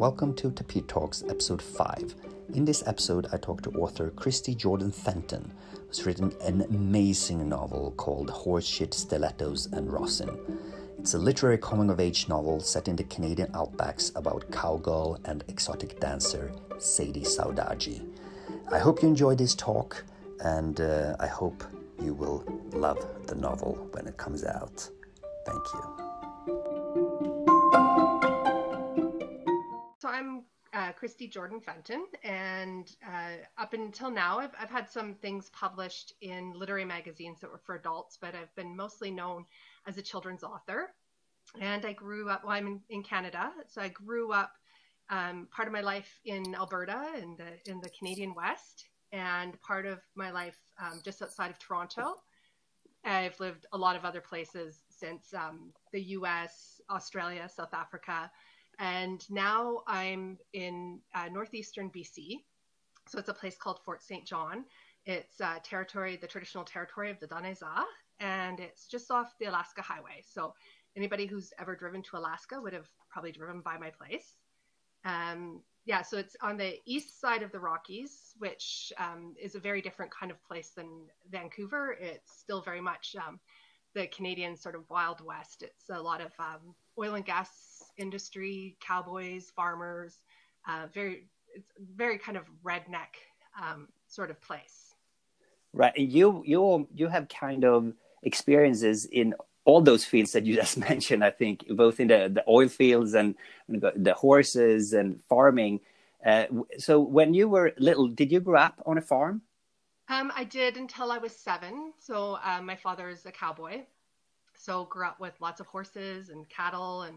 Welcome to Tapir Talks episode 5. In this episode, I talk to author Christy Jordan Fenton, who's written an amazing novel called Horseshit, Stilettos, and Rosin. It's a literary coming of age novel set in the Canadian outbacks about cowgirl and exotic dancer Sadie Saudade. I hope you enjoy this talk, and uh, I hope you will love the novel when it comes out. Thank you. Christy Jordan Fenton, and uh, up until now, I've, I've had some things published in literary magazines that were for adults, but I've been mostly known as a children's author. And I grew up, well, I'm in, in Canada, so I grew up um, part of my life in Alberta in the, in the Canadian West, and part of my life um, just outside of Toronto. I've lived a lot of other places since um, the US, Australia, South Africa, and now I'm in uh, northeastern BC. So it's a place called Fort St. John. It's uh, territory, the traditional territory of the Dane-zaa, and it's just off the Alaska Highway. So anybody who's ever driven to Alaska would have probably driven by my place. Um, yeah, so it's on the east side of the Rockies, which um, is a very different kind of place than Vancouver. It's still very much um, the Canadian sort of Wild West. It's a lot of um, oil and gas industry, cowboys, farmers, uh, very it's very kind of redneck um, sort of place. Right, and you you you have kind of experiences in all those fields that you just mentioned. I think both in the the oil fields and the horses and farming. Uh, so when you were little, did you grow up on a farm? Um, I did until I was seven. So um, my father is a cowboy, so grew up with lots of horses and cattle and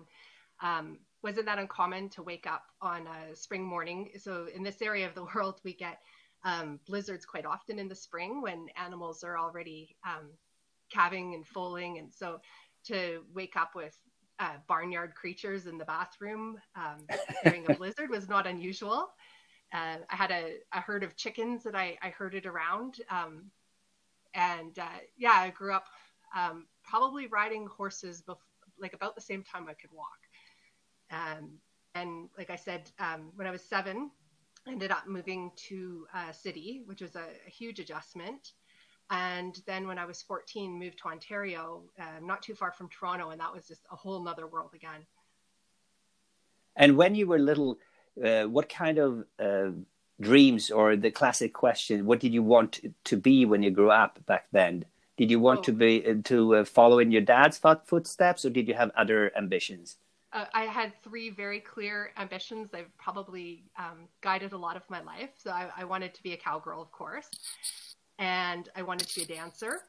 um, wasn't that uncommon to wake up on a spring morning. So in this area of the world, we get um, blizzards quite often in the spring when animals are already um, calving and foaling, and so to wake up with uh, barnyard creatures in the bathroom um, during a blizzard was not unusual. Uh, I had a, a, herd of chickens that I, I herded around, um, and uh, yeah, I grew up um, probably riding horses bef- like about the same time I could walk. Um, and like I said, um, when I was seven, I ended up moving to a city, which was a, a, huge adjustment. And then when I was 14, moved to Ontario, uh, not too far from Toronto, and that was just a whole nother world again. And when you were little, uh, what kind of uh, dreams or the classic question, what did you want to be when you grew up back then? Did you want oh. to be uh, to uh, follow in your dad's footsteps, or did you have other ambitions? Uh, I had three very clear ambitions. They've probably um, guided a lot of my life. So I, I, wanted to be a cowgirl, of course, and I wanted to be a dancer,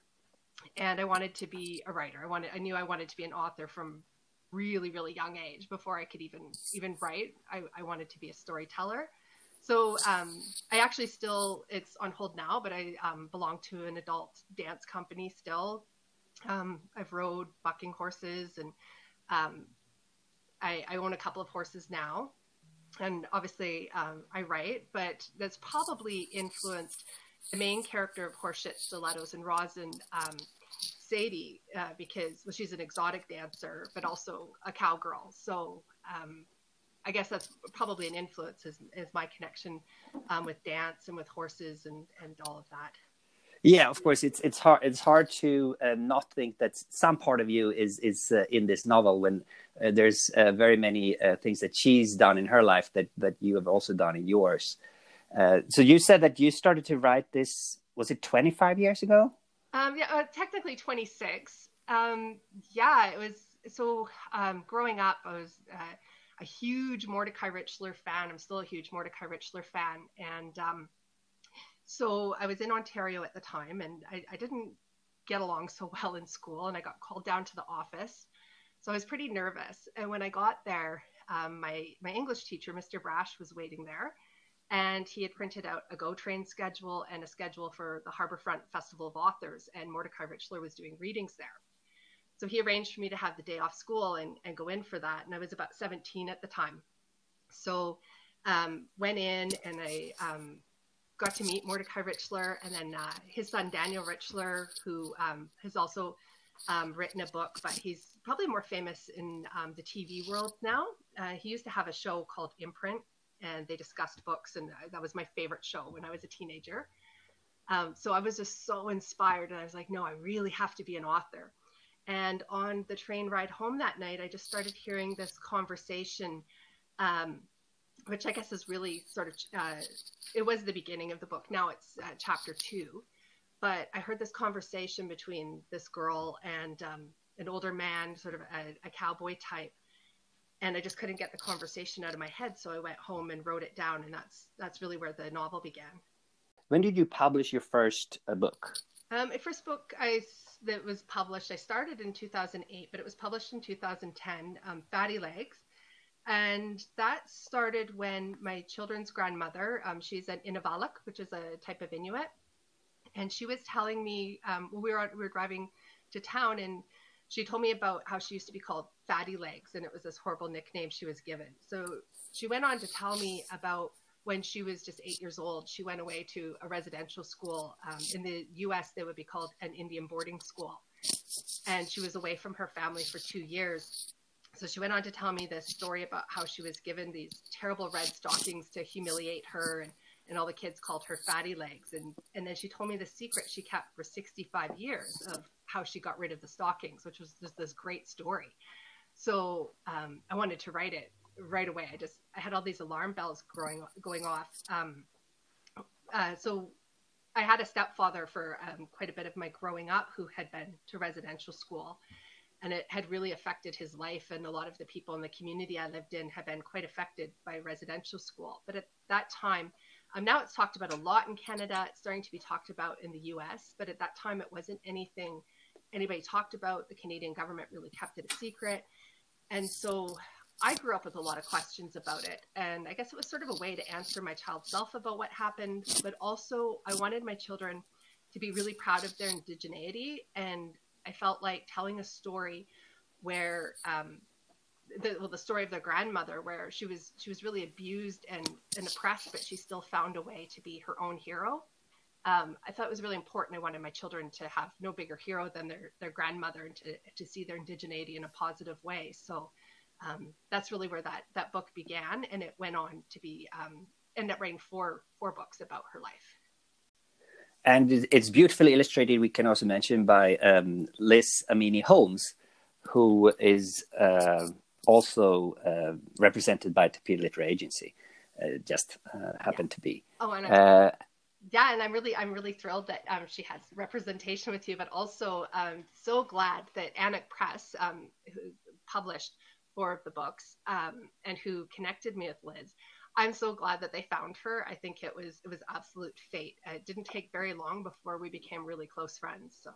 and I wanted to be a writer. I wanted, I knew I wanted to be an author from really, really young age before I could even even write. I, I wanted to be a storyteller. So um, I actually still, it's on hold now, but I um, belong to an adult dance company still. Um, I've rode bucking horses and um, I, I own a couple of horses now, and obviously um, I write, but that's probably influenced the main character of Horseshit, Stilettos, and Rosin, um, Sadie, uh, because well, she's an exotic dancer, but also a cowgirl. So um, I guess that's probably an influence is, is my connection um, with dance and with horses and, and all of that. Yeah, of course, it's it's hard it's hard to uh, not think that some part of you is is uh, in this novel when uh, there's uh, very many uh, things that she's done in her life that that you have also done in yours. Uh, so you said that you started to write this. Was it 25 years ago? Um, yeah, technically 26. Um, yeah, it was. So um, growing up, I was a huge Mordecai Richler fan. I'm still a huge Mordecai Richler fan, and um, so I was in Ontario at the time and I, I, didn't get along so well in school and I got called down to the office. So I was pretty nervous. And when I got there, um, my, my English teacher, Mr. Brash, was waiting there. And he had printed out a GO train schedule and a schedule for the Harbourfront Festival of Authors. And Mordecai Richler was doing readings there. So he arranged for me to have the day off school and, and go in for that. And I was about 17 at the time. So um, went in and I um, got to meet Mordecai Richler and then uh, his son Daniel Richler, who um, has also um, written a book, but he's probably more famous in um, the TV world now. Uh, he used to have a show called Imprint, and they discussed books, and that was my favorite show when I was a teenager. Um, so I was just so inspired, and I was like, no, I really have to be an author. And on the train ride home that night, I just started hearing this conversation, um, which I guess is really sort of, uh, it was the beginning of the book. Now it's uh, chapter two. But I heard this conversation between this girl and um, an older man, sort of a, a cowboy type. And I just couldn't get the conversation out of my head. So I went home and wrote it down. And that's, that's really where the novel began. When did you publish your first uh, book? Um, my first book I that was published. I started in 2008, but it was published in 2010, um, Fatty Legs. And that started when my children's grandmother, um, she's an Inuvialuk, which is a type of Inuit. And she was telling me, um, we, were, we were driving to town and she told me about how she used to be called Fatty Legs. And it was this horrible nickname she was given. So she went on to tell me about when she was just eight years old, she went away to a residential school. Um, in the US, they would be called an Indian boarding school. And she was away from her family for two years. So she went on to tell me this story about how she was given these terrible red stockings to humiliate her. And, and all the kids called her fatty legs. And, and then she told me the secret she kept for 65 years of how she got rid of the stockings, which was just this great story. So um, I wanted to write it right away. I just I had all these alarm bells growing going off. Um, uh, so I had a stepfather for um, quite a bit of my growing up who had been to residential school, and it had really affected his life. And a lot of the people in the community I lived in have been quite affected by residential school. But at that time, um, now it's talked about a lot in Canada. It's starting to be talked about in the U.S. But at that time, it wasn't anything anybody talked about. The Canadian government really kept it a secret. And so I grew up with a lot of questions about it. And I guess it was sort of a way to answer my child self about what happened, but also I wanted my children to be really proud of their indigeneity. And I felt like telling a story where, um, the, well, the story of their grandmother, where she was she was really abused and, and oppressed, but she still found a way to be her own hero. Um, I thought it was really important. I wanted my children to have no bigger hero than their their grandmother and to to see their indigeneity in a positive way. So um, that's really where that that book began, and it went on to be um, end up writing four four books about her life. And it's beautifully illustrated. We can also mention by um, Liz Amini Holmes, who is uh, also uh, represented by Tapir Literary Agency. Uh, just uh, happened yeah. to be. Oh, and uh, yeah, and I'm really I'm really thrilled that um, she has representation with you, but also um, so glad that Annick Press, um, who published four of the books um, and who connected me with Liz. I'm so glad that they found her. I think it was it was absolute fate. It didn't take very long before we became really close friends. So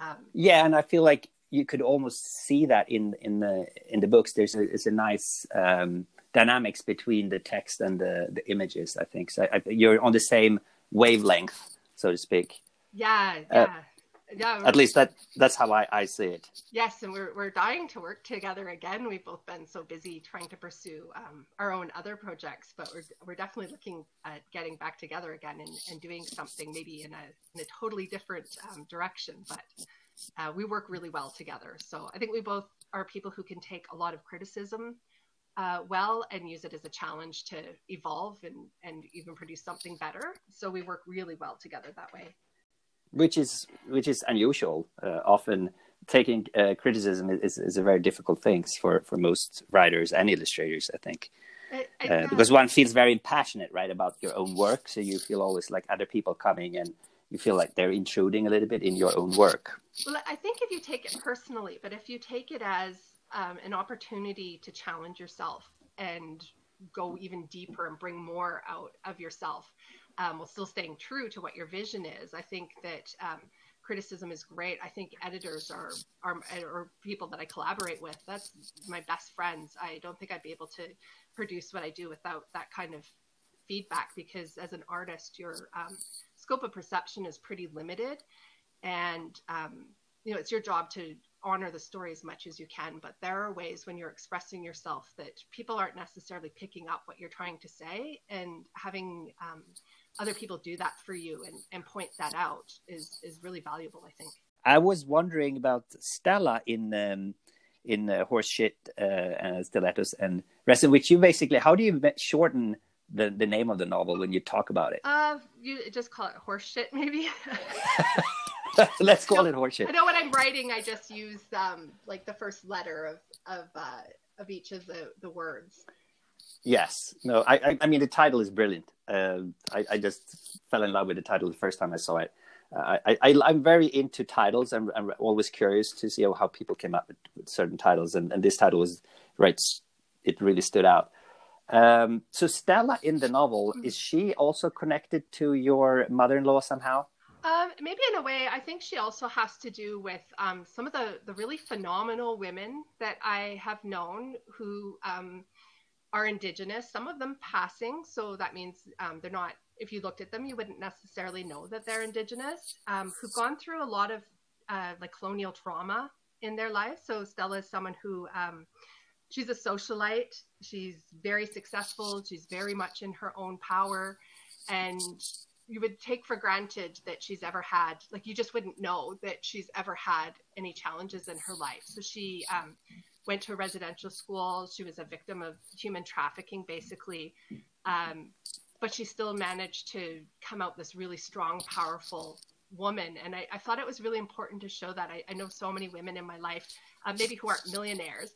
um, yeah, and I feel like you could almost see that in in the in the books. There's a, a nice um, dynamics between the text and the the images. I think so. I, you're on the same wavelength, so to speak. Yeah, uh, yeah. Uh, yeah at least that that's how I, I see it. Yes and we're, we're dying to work together again. We've both been so busy trying to pursue um, our own other projects but we're, we're definitely looking at getting back together again and, and doing something maybe in a, in a totally different um, direction but uh, we work really well together. So i think we both are people who can take a lot of criticism uh, well and use it as a challenge to evolve and, and even produce something better. So we work really well together that way which is which is unusual. Uh, often, taking uh, criticism is, is a very difficult thing for for most writers and illustrators. I think. I, I, uh, because one feels very passionate, right, about your own work. So you feel always like other people coming and you feel like they're intruding a little bit in your own work. Well, I think if you take it personally, but if you take it as um, an opportunity to challenge yourself and go even deeper and bring more out of yourself, um, while still staying true to what your vision is. I think that um, criticism is great. I think editors are, are or people that I collaborate with. That's my best friends. I don't think I'd be able to produce what I do without that kind of feedback because as an artist, your um, scope of perception is pretty limited, and um, you know it's your job to honor the story as much as you can but there are ways when you're expressing yourself that people aren't necessarily picking up what you're trying to say and having um, other people do that for you and, and point that out is is really valuable i think i was wondering about stella in um, in uh, horse shit uh, and stilettos and rosin, which you basically how do you shorten the, the name of the novel when you talk about it? Uh, you just call it horse shit, maybe. Let's call it horse shit. I know when I'm writing, I just use um, like the first letter of of uh, of each of the the words. Yes. No. I. I, I mean, the title is brilliant. Uh, I, I just fell in love with the title the first time I saw it. Uh, I, I, I'm very into titles. I'm, I'm always curious to see how, how people came up with, with, certain titles, and, and this title was right. It really stood out. Um, so Stella in the novel is she also connected to your mother-in-law somehow? Um, maybe in a way, I think she also has to do with um, some of the the really phenomenal women that I have known who um, are indigenous. Some of them passing, so that means um, they're not. If you looked at them, you wouldn't necessarily know that they're indigenous. Um, who've gone through a lot of uh, like colonial trauma in their life. So Stella is someone who um, she's a socialite. She's very successful. She's very much in her own power, and you would take for granted that she's ever had like you just wouldn't know that she's ever had any challenges in her life. So she um, went to a residential school. She was a victim of human trafficking, basically. Um, but she still managed to come out this really strong, powerful woman. And I, I thought it was really important to show that. I, I know so many women in my life, uh, maybe who aren't millionaires,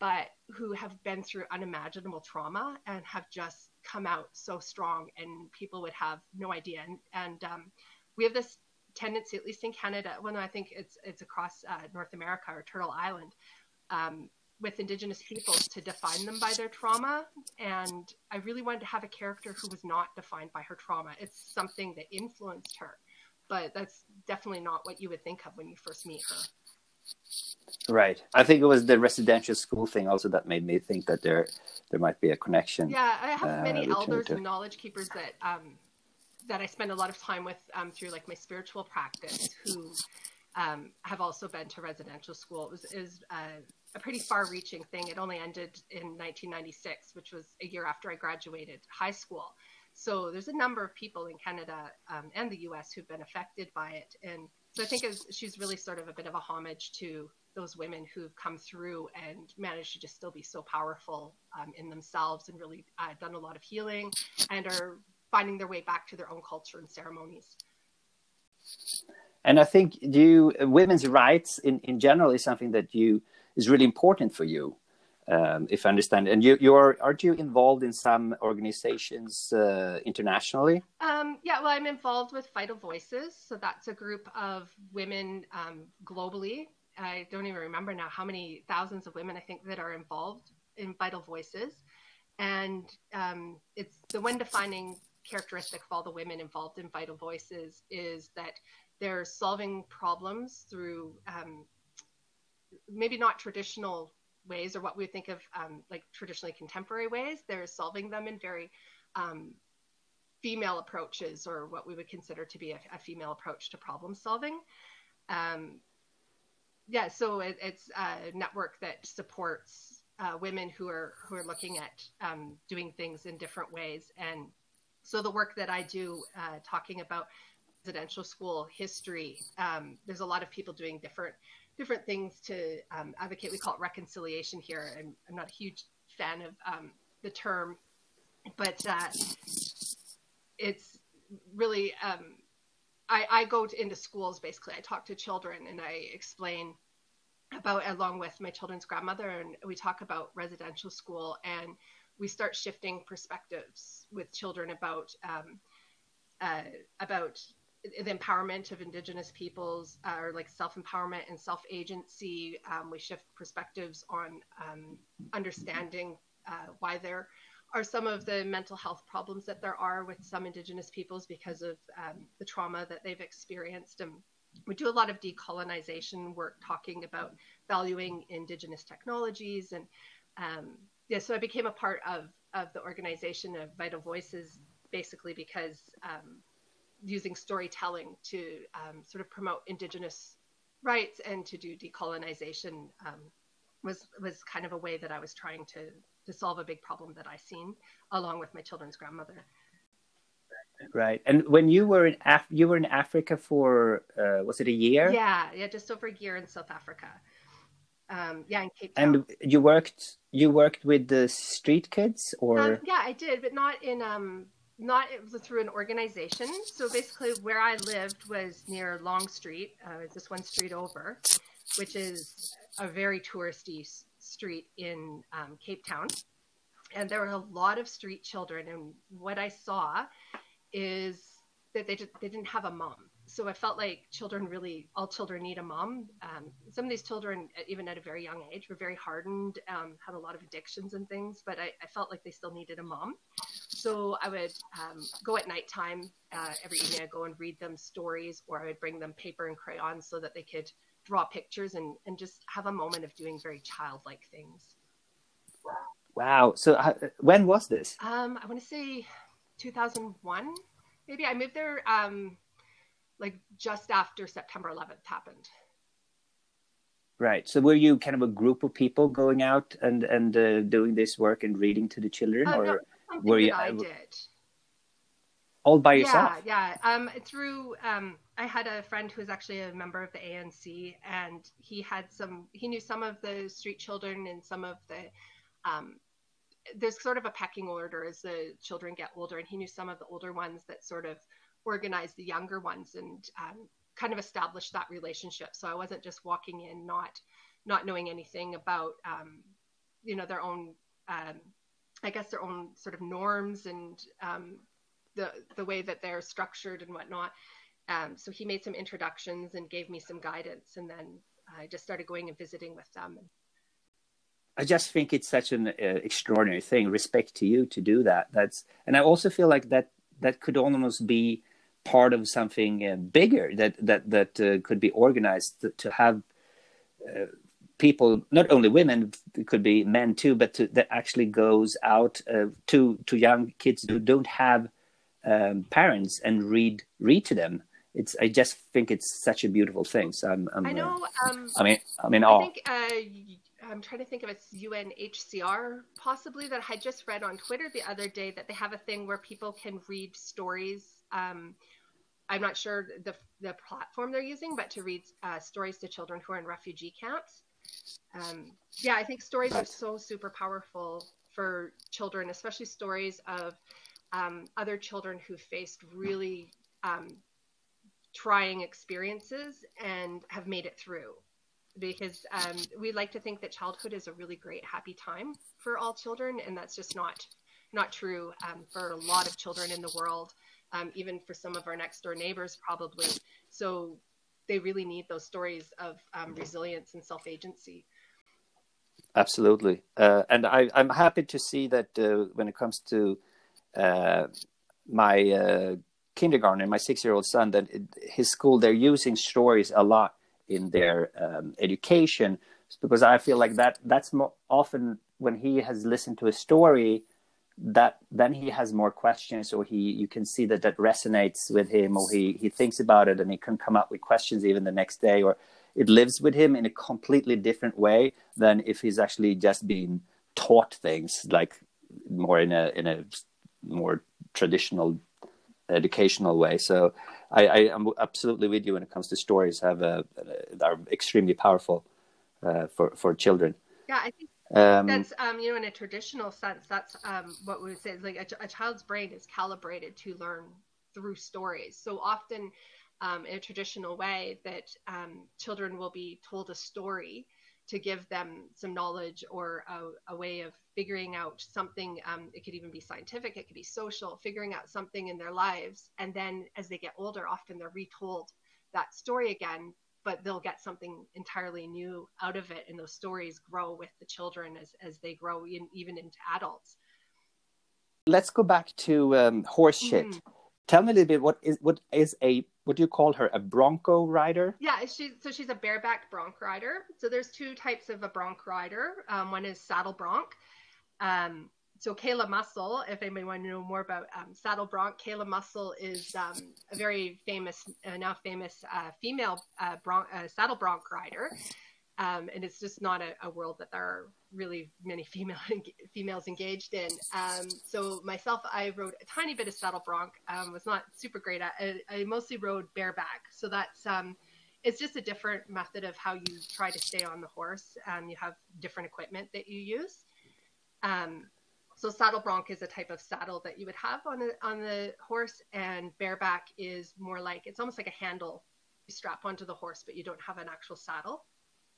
but who have been through unimaginable trauma and have just come out so strong and people would have no idea and, and um, we have this tendency at least in canada well i think it's it's across uh, north america or turtle island um, with indigenous peoples to define them by their trauma and i really wanted to have a character who was not defined by her trauma it's something that influenced her but that's definitely not what you would think of when you first meet her Right. I think it was the residential school thing also that made me think that there there might be a connection. Yeah, I have uh, many elders to... and knowledge keepers that um, that I spend a lot of time with um, through like my spiritual practice who um, have also been to residential school. It was uh, a pretty far-reaching thing. It only ended in 1996, which was a year after I graduated high school. So there's a number of people in Canada um, and the U.S. who've been affected by it, and so I think she's really sort of a bit of a homage to those women who've come through and managed to just still be so powerful um, in themselves and really uh, done a lot of healing and are finding their way back to their own culture and ceremonies. And I think you women's rights in, in general is something that you is really important for you, um, if I understand. And you you are aren't you involved in some organizations uh, internationally? Um, yeah, well, I'm involved with Vital Voices, so that's a group of women um, globally I don't even remember now how many thousands of women I think that are involved in Vital Voices. And um, it's the one defining characteristic of all the women involved in Vital Voices is that they're solving problems through um, maybe not traditional ways or what we think of um, like traditionally contemporary ways. They're solving them in very um, female approaches or what we would consider to be a, a female approach to problem solving. Um, yeah, so it, it's a network that supports uh, women who are who are looking at um, doing things in different ways. And so the work that I do, uh, talking about residential school history, um, there's a lot of people doing different different things to um, advocate. We call it reconciliation here, and I'm not a huge fan of um, the term, but uh, it's really um, I, I go to, into schools basically. I talk to children and I explain about along with my children's grandmother and we talk about residential school and we start shifting perspectives with children about um, uh, about the empowerment of indigenous peoples uh, or like self-empowerment and self-agency um, we shift perspectives on um, understanding uh, why there are some of the mental health problems that there are with some Indigenous peoples because of um, the trauma that they've experienced. And we do a lot of decolonization work talking about valuing Indigenous technologies. And um, yeah, so I became a part of, of the organization of Vital Voices basically because um, using storytelling to um, sort of promote Indigenous rights and to do decolonization um, was was kind of a way that I was trying to to solve a big problem that I seen along with my children's grandmother. Right. And when you were in Af- you were in Africa for uh, was it a year? Yeah, yeah, just over a year in South Africa. Um, yeah, in Cape Town. And you worked you worked with the street kids, or um, yeah, I did, but not in um not through an organization. So basically, where I lived was near Long Street. Uh, just one street over, which is a very touristy street in um, Cape Town. And there were a lot of street children, and what I saw is that they just, they didn't have a mom so I felt like children really, all children need a mom. Um, some of these children, even at a very young age, were very hardened, um, had a lot of addictions and things, but I, I, felt like they still needed a mom. So I would um, go at nighttime uh, every evening, I'd go and read them stories, or I would bring them paper and crayons so that they could draw pictures and, and just have a moment of doing very childlike things. Wow. So uh, when was this? Um, I want to say 2001, maybe. I moved there um, like just after September 11th happened. Right. So were you kind of a group of people going out and and uh, doing this work and reading to the children, uh, or no, were you? I did. All by yourself. Yeah, yeah. Um, through um, I had a friend who was actually a member of the ANC, and he had some. He knew some of the street children and some of the. Um, there's sort of a pecking order as the children get older, and he knew some of the older ones that sort of organize the younger ones and um, kind of establish that relationship. So I wasn't just walking in not not knowing anything about um, you know their own um, I guess their own sort of norms and um, the the way that they're structured and whatnot. Um, so he made some introductions and gave me some guidance, and then I just started going and visiting with them. I just think it's such an uh, extraordinary thing. Respect to you to do that. That's and I also feel like that that could almost be part of something uh, bigger that that that uh, could be organized to, to have uh, people not only women it could be men too but to, that actually goes out uh, to to young kids who don't have um, parents and read read to them. It's i just think it's such a beautiful thing. So i'm, I'm i know um, i mean i mean i think uh, i'm trying to think of it's unhcr possibly that i just read on twitter the other day that they have a thing where people can read stories um, I'm not sure the the platform they're using, but to read uh, stories to children who are in refugee camps. Um, yeah, I think stories are so super powerful for children, especially stories of um, other children who faced really um, trying experiences and have made it through. Because um, we like to think that childhood is a really great, happy time for all children, and that's just not not true um, for a lot of children in the world um, even for some of our next door neighbors, probably. So they really need those stories of um, resilience and self agency. Absolutely. Uh, and I, am happy to see that uh, when it comes to uh, my uh, kindergarten, my six year old son, that it, his school, they're using stories a lot in their um, education because I feel like that that's more often when he has listened to a story that then he has more questions or he you can see that that resonates with him or he he thinks about it and he can come up with questions even the next day or it lives with him in a completely different way than if he's actually just being taught things like more in a in a more traditional educational way. So i i am absolutely with you when it comes to stories have a, are extremely powerful uh, for for children. Yeah i think um, that's um, you know, in a traditional sense, that's um, what we would say. Like a, a, child's brain is calibrated to learn through stories. So often, um, in a traditional way, that um, children will be told a story to give them some knowledge or a, a way of figuring out something. Um, it could even be scientific, it could be social, figuring out something in their lives. And then as they get older, often they're retold that story again but they'll get something entirely new out of it and those stories grow with the children as, as they grow in, even into adults. Let's go back to um, horse shit. Mm-hmm. tell me a little bit what is what is a what do you call her? A bronco rider? Yeah she, so she's a bareback bronc rider. So there's two types of a bronc rider. Um, one is saddle bronc. Um, so Kaila Mussell, if anybody want to know more about um, saddle bronc, Kaila Mussell is um, a very famous, uh, now famous uh, female uh, bronc, uh, saddle bronc rider. Um, and it's just not a, a, world that there are really many female females engaged in. Um, so myself, I rode a tiny bit of saddle bronc. Um, was not super great at. I, I mostly rode bareback. So that's um, it's just a different method of how you try to stay on the horse. You have different equipment that you use. Um, so saddle bronc is a type of saddle that you would have on the on the horse, and bareback is more like it's almost like a handle you strap onto the horse, but you don't have an actual saddle.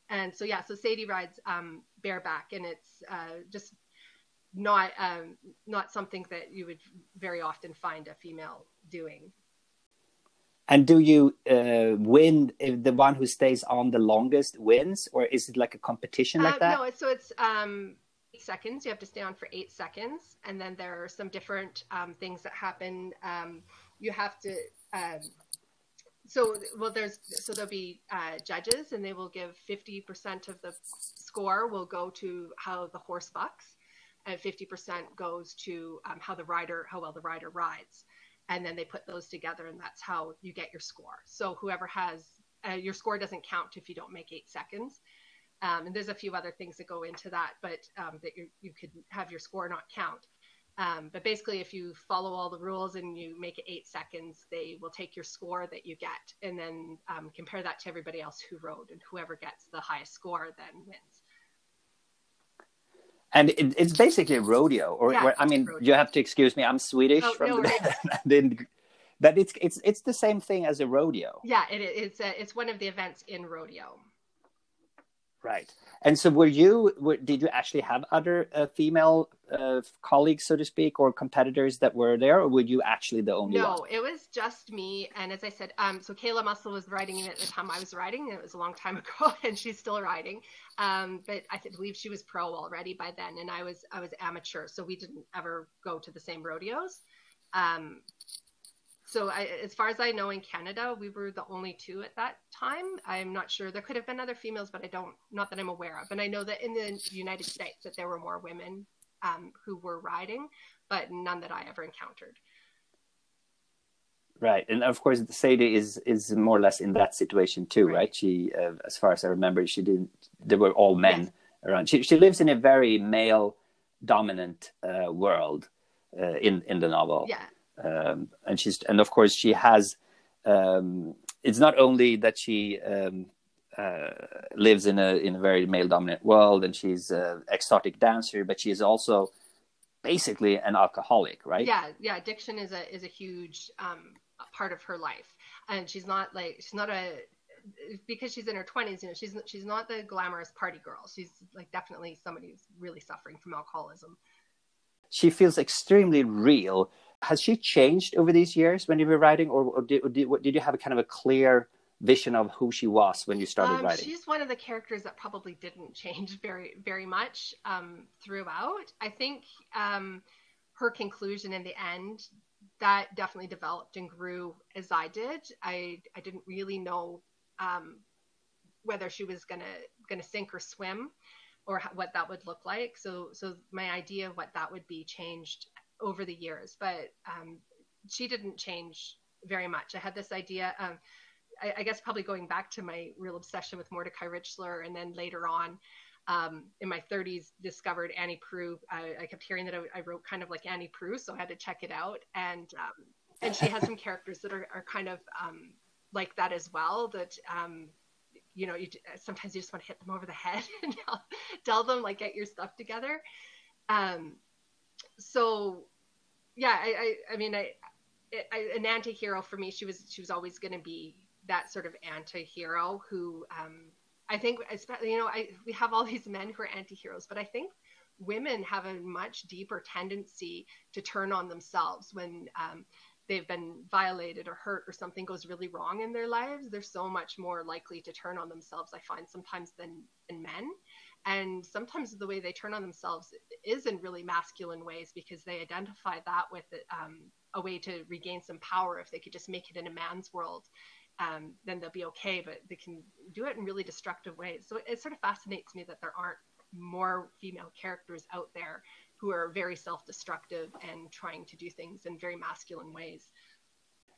And so yeah, so Sadie rides um, bareback, and it's uh, just not um, not something that you would very often find a female doing. And do you uh, win if the one who stays on the longest wins, or is it like a competition like uh, that? No, so it's um, seconds. You have to stay on for eight seconds, and then there are some different um, things that happen. Um, you have to. Um, so well, there's so there'll be uh, judges, and they will give fifty percent of the score will go to how the horse bucks, and fifty percent goes to um, how the rider how well the rider rides and then they put those together and that's how you get your score so whoever has uh, your score doesn't count if you don't make eight seconds um, and there's a few other things that go into that but um, that you you could have your score not count. Um, but basically if you follow all the rules and you make it eight seconds they will take your score that you get and then um, compare that to everybody else who rode and whoever gets the highest score then wins. And it, it's basically a rodeo or, yeah, i mean you have to excuse me i'm swedish oh, from no, the, but it's it's it's the same thing as a rodeo. Yeah it, it's a, it's one of the events in rodeo right. And so were you were, did you actually have other uh, female uh, colleagues so to speak or competitors that were there or were you actually the only no one? it was just me and as i said um, so kaila mussell was riding it at the time i was riding it was a long time ago and she's still riding um, but i believe she was pro already by then and i was i was amateur so we didn't ever go to the same rodeos. Um, so I, as far as I know, in Canada, we were the only two at that time. I'm not sure. There could have been other females, but I don't, not that I'm aware of. And I know that in the United States that there were more women um, who were riding, but none that I ever encountered. Right, and of course, Sadie is is more or less in that situation too, right? right? She, uh, as far as I remember, she didn't. They were all men yes. around. She she lives in a very male dominant uh, world uh, in in the novel. Yeah um, and she's and of course she has. Um, it's not only that she um, uh, lives in a in a very male dominant world and she's an exotic dancer, but she is also basically an alcoholic, right? Yeah, yeah. Addiction is a is a huge um, part of her life, and she's not like she's not a because she's in her 20s you know she's she's not the glamorous party girl she's like definitely somebody who's really suffering from alcoholism she feels extremely real has she changed over these years when you were writing, or, or did, or did, did, you have a kind of a clear vision of who she was when you started um, writing? She's one of the characters that probably didn't change very very much um, throughout. I think um, her conclusion in the end that definitely developed and grew as I did. I I didn't really know um, whether she was gonna gonna sink or swim or what that would look like. So so my idea of what that would be changed over the years, but um, she didn't change very much. I had this idea. Um, I, I, guess probably going back to my real obsession with Mordecai Richler, and then later on um, in my 30s discovered Annie Proulx. I, I kept hearing that I, I, wrote kind of like Annie Proulx, so I had to check it out. And um, and she has some characters that are, are kind of um, like that as well. That um, you know, you sometimes you just want to hit them over the head and tell, them like get your stuff together. Um, so yeah, I, I, I mean, I, I, an anti-hero for me, she was, she was always going to be that sort of anti-hero who, um, I think, especially, you know, I, we have all these men who are anti-heroes, but I think women have a much deeper tendency to turn on themselves when, um, they've been violated or hurt or something goes really wrong in their lives, they're so much more likely to turn on themselves, I find sometimes than, than men. And sometimes the way they turn on themselves is in really masculine ways because they identify that with um, a way to regain some power. If they could just make it in a man's world um, then they'll be okay but they can do it in really destructive ways. So it sort of fascinates me that there aren't more female characters out there who are very self-destructive and trying to do things in very masculine ways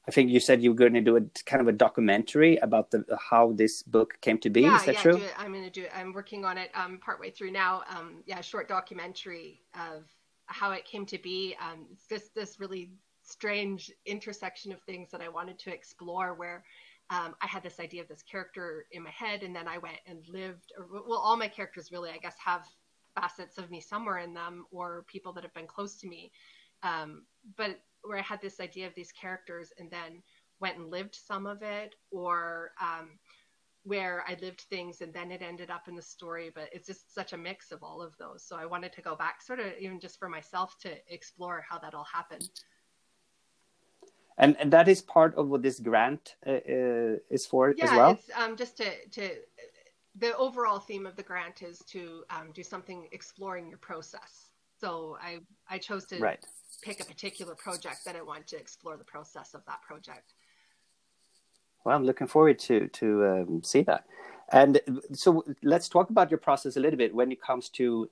I think you said you were going to do a kind of a documentary about the how this book came to be. Yeah, Is that yeah, true? I'm going to do it. I'm working on it. Um, partway through now. Um, yeah, short documentary of how it came to be. Um, it's just this really strange intersection of things that I wanted to explore, where um, I had this idea of this character in my head, and then I went and lived. Or, well, all my characters really, I guess, have facets of me somewhere in them, or people that have been close to me. Um, but where I had this idea of these characters, and then went and lived some of it, or um, where I lived things and then it ended up in the story. But it's just such a mix of all of those. So I wanted to go back, sort of even just for myself, to explore how that all happened and and that is part of what this grant uh, uh, is for yeah, as well it's um, just to to the overall theme of the grant is to um, do something exploring your process so i i chose to right. pick a particular project that i want to explore the process of that project well i'm looking forward to to um, see that and so let's talk about your process a little bit when it comes to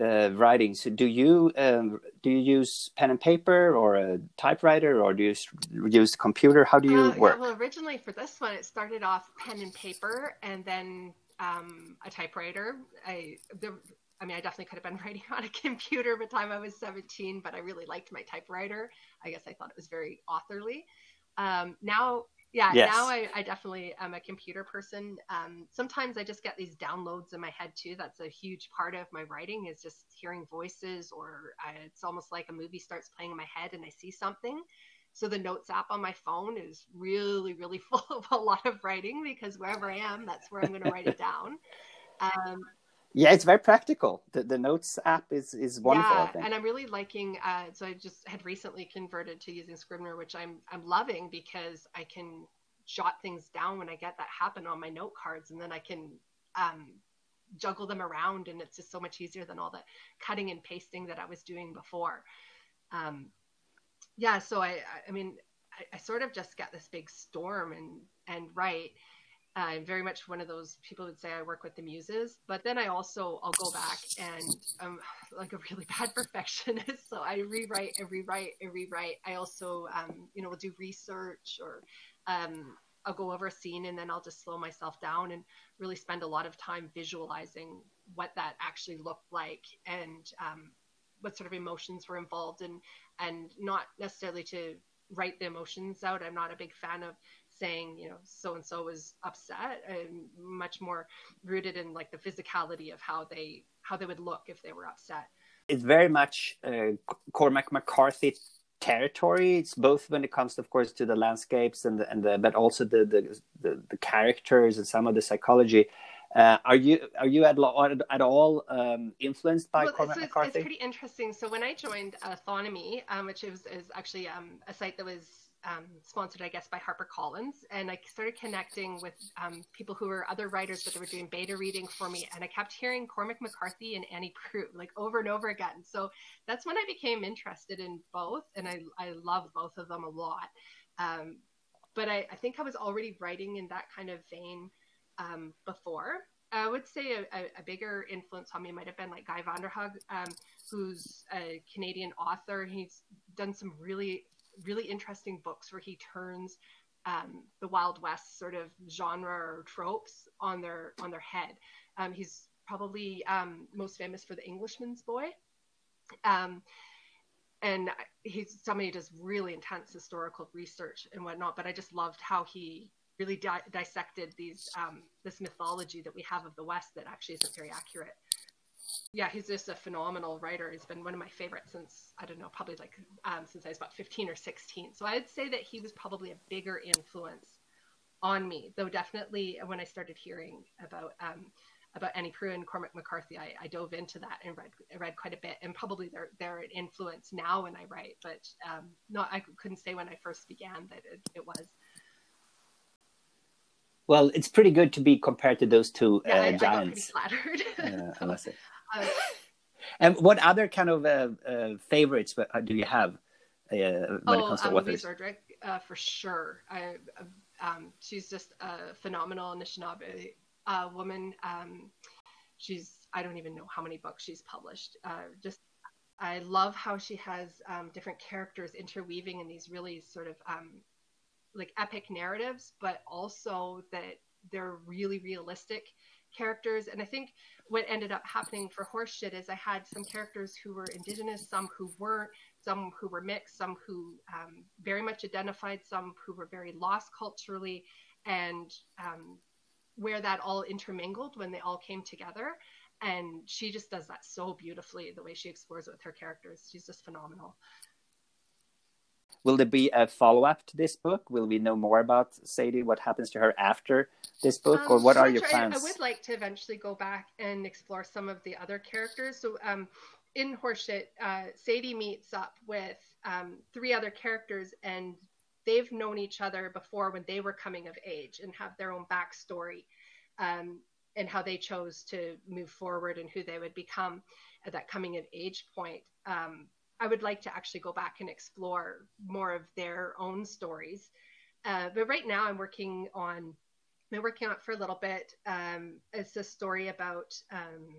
uh, writing. So, do you um, do you use pen and paper or a typewriter, or do you use computer? How do you uh, work? Yeah, well, originally for this one, it started off pen and paper, and then um, a typewriter. I the, I mean, I definitely could have been writing on a computer by the time I was 17, but I really liked my typewriter. I guess I thought it was very authorly. Um, now yeah yes. now I, I, definitely am a computer person um, sometimes i just get these downloads in my head too that's a huge part of my writing is just hearing voices or I, it's almost like a movie starts playing in my head and i see something so the notes app on my phone is really really full of a lot of writing because wherever i am that's where i'm going to write it down. Um, yeah it's very practical. The, the notes app is is wonderful yeah, and i'm really liking uh, so i just had recently converted to using scrivener which i'm i'm loving because i can jot things down when i get that happen on my note cards and then i can um, juggle them around and it's just so much easier than all the cutting and pasting that i was doing before. Um, yeah so i i mean I, I sort of just get this big storm and and write I'm very much one of those people would say I work with the muses, but then I also I'll go back and I'm like a really bad perfectionist, so I rewrite and rewrite and rewrite. I also um, you know will do research or um, I'll go over a scene and then I'll just slow myself down and really spend a lot of time visualizing what that actually looked like and um, what sort of emotions were involved and and not necessarily to write the emotions out. I'm not a big fan of saying, you know, so and so was upset and much more rooted in like the physicality of how they how they would look if they were upset. It's very much uh, Cormac McCarthy territory. It's both when it comes, of course, to the landscapes and the, and the, but also the, the, the the characters and some of the psychology. Uh, are you are you at, at all um, influenced by well, Cormac so it's, McCarthy? It's pretty interesting. So when I joined uh, Authonomy, um, which is, is actually um, a site that was um, sponsored, I guess, by HarperCollins. And I started connecting with um, people who were other writers, but they were doing beta reading for me. And I kept hearing Cormac McCarthy and Annie Proulx like over and over again. So that's when I became interested in both. And I, I love both of them a lot. Um, but I, I, think I was already writing in that kind of vein um, before. I would say a, a, bigger influence on me might have been like Guy Vanderhaeghe, um, who's a Canadian author. He's done some really really interesting books where he turns um, the Wild West sort of genre or tropes on their on their head. Um, he's probably um, most famous for The Englishman's Boy. Um, and he's somebody who does really intense historical research and whatnot. But I just loved how he really di- dissected these um, this mythology that we have of the West that actually isn't very accurate yeah, he's just a phenomenal writer. He's been one of my favorites since I don't know, probably like um, since I was about 15 or 16. So I'd say that he was probably a bigger influence on me, though definitely when I started hearing about um, about Annie Proulx and Cormac McCarthy, I, I, dove into that and read read quite a bit. And probably they're they're an influence now when I write, but um, not I couldn't say when I first began that it, it was. Well, it's pretty good to be compared to those two yeah, uh, I, giants. I got pretty flattered. uh, so, and what other kind of uh, uh, favorites uh, do you have uh, when oh, it comes to um, authors? Louise uh, for sure. I, um, she's just a phenomenal Anishinaabe uh, woman. Um, she's I don't even know how many books she's published. just I love how she has um, different characters interweaving in these really sort of um, like epic narratives, but also that they're really realistic characters. And I think what ended up happening for Horseshit is I had some characters who were indigenous, some who weren't, some who were mixed, some who um, very much identified, some who were very lost culturally. and um, where that all intermingled when they all came together. And she just does that so beautifully, the way she explores it with her characters. She's just phenomenal. Will there be a follow up to this book? Will we know more about Sadie? What happens to her after this book, um, or what are your plans? I, I, would like to eventually go back and explore some of the other characters. So, um, in Horseshit, uh, Sadie meets up with um, three other characters, and they've known each other before when they were coming of age and have their own backstory um, and how they chose to move forward and who they would become at that coming of age point. I would like to actually go back and explore more of their own stories. Uh, but right now, I'm working on. Been working on it for a little bit. Um, it's a story about um,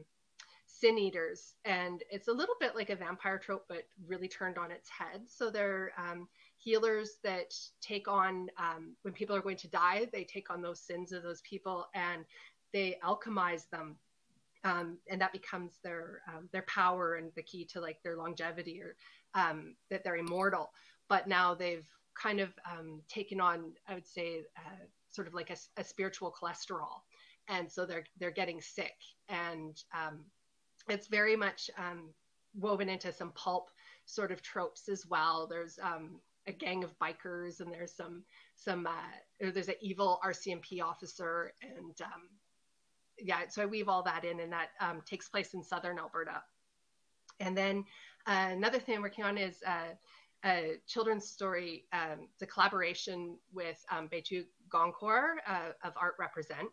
sin eaters, and it's a little bit like a vampire trope, but really turned on its head. So they're um, healers that take on um, when people are going to die, they take on those sins of those people and they alchemize them. Um, and that becomes their um, their power and the key to like their longevity or um, that they're immortal. But now they've kind of um, taken on, I would say, uh, sort of like a, a, spiritual cholesterol, and so they're they're getting sick, and um, it's very much woven into some pulp sort of tropes as well. There's um, a gang of bikers and there's some some uh, there's an evil RCMP officer and um, yeah so I weave all that in and that um, takes place in southern Alberta. And then uh, another thing I'm working on is uh, a children's story um, it's a collaboration with um, Beju Gonkor uh, of Art Represent.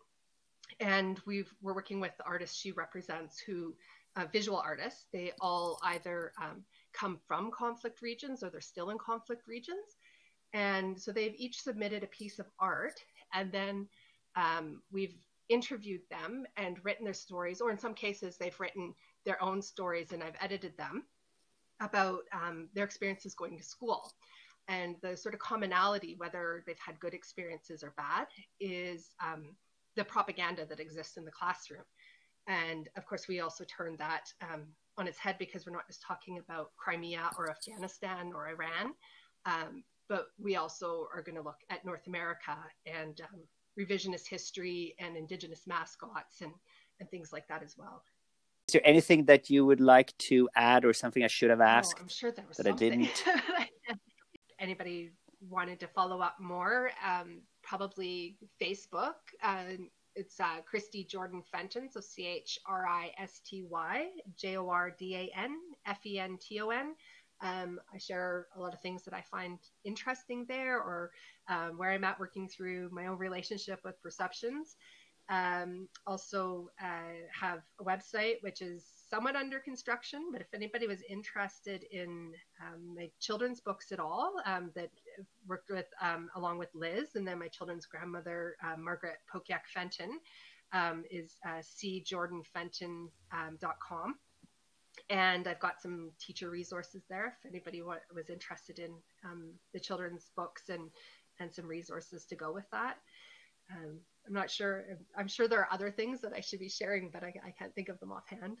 And we've we're working with the artist she represents who uh, visual artists. They all either um, come from conflict regions or they're still in conflict regions. And so they've each submitted a piece of art, and then um, we've interviewed them and written their stories, or in some cases, they've written their own stories and I've edited them about um, their experiences going to school. And the sort of commonality, whether they've had good experiences or bad, is um, the propaganda that exists in the classroom. And of course, we also turn that um, on its head because we're not just talking about Crimea or Afghanistan or Iran, um, but we also are going to look at North America and um, revisionist history and indigenous mascots and, and things like that as well. Is there anything that you would like to add or something I should have oh, asked? Oh, I'm sure there was that something. I didn't. Anybody wanted to follow up more, um, probably Facebook. Uh, it's uh, Christy Jordan Fenton, so C H R I S T Y J O R D A N F E N T O N. Um, I share a lot of things that I find interesting there or um, where I'm at working through my own relationship with perceptions. Um, also, uh, have a website which is somewhat under construction, but if anybody was interested in um, my children's books at all, um, that worked with um, along with Liz, and then my children's grandmother, uh, Margaret Pokiak Fenton, is uh, cjordanfenton.com. And I've got some teacher resources there if anybody was interested in um, the children's books and, and some resources to go with that. Um, I'm not sure. I'm sure there are other things that I should be sharing, but I, I can't think of them offhand.